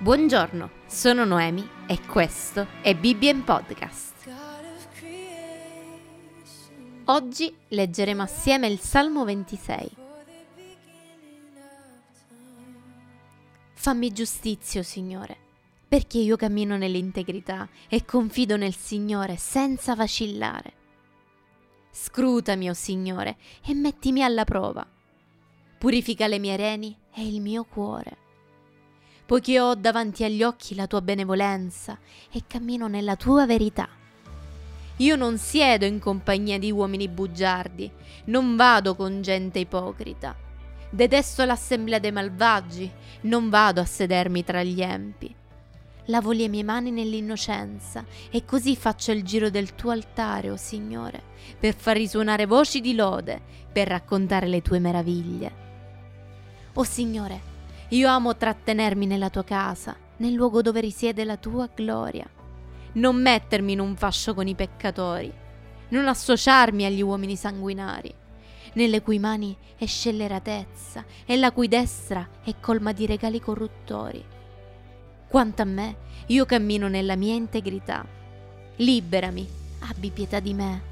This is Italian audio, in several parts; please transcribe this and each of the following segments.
Buongiorno, sono Noemi e questo è Bibbia in Podcast. Oggi leggeremo assieme il Salmo 26. Fammi giustizia, Signore, perché io cammino nell'integrità e confido nel Signore senza vacillare. Scrutami, o oh Signore, e mettimi alla prova. Purifica le mie reni e il mio cuore poiché ho davanti agli occhi la tua benevolenza e cammino nella tua verità. Io non siedo in compagnia di uomini bugiardi, non vado con gente ipocrita. Detesto l'assemblea dei malvagi, non vado a sedermi tra gli empi. Lavo le mie mani nell'innocenza e così faccio il giro del tuo altare, o oh Signore, per far risuonare voci di lode, per raccontare le tue meraviglie. O oh Signore, io amo trattenermi nella tua casa, nel luogo dove risiede la tua gloria. Non mettermi in un fascio con i peccatori, non associarmi agli uomini sanguinari, nelle cui mani è scelleratezza e la cui destra è colma di regali corruttori. Quanto a me, io cammino nella mia integrità. Liberami, abbi pietà di me.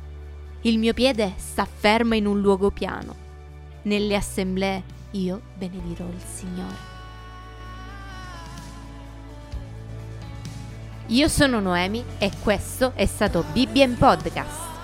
Il mio piede sta fermo in un luogo piano. Nelle assemblee io benedirò il Signore. Io sono Noemi e questo è stato Bibbia in Podcast.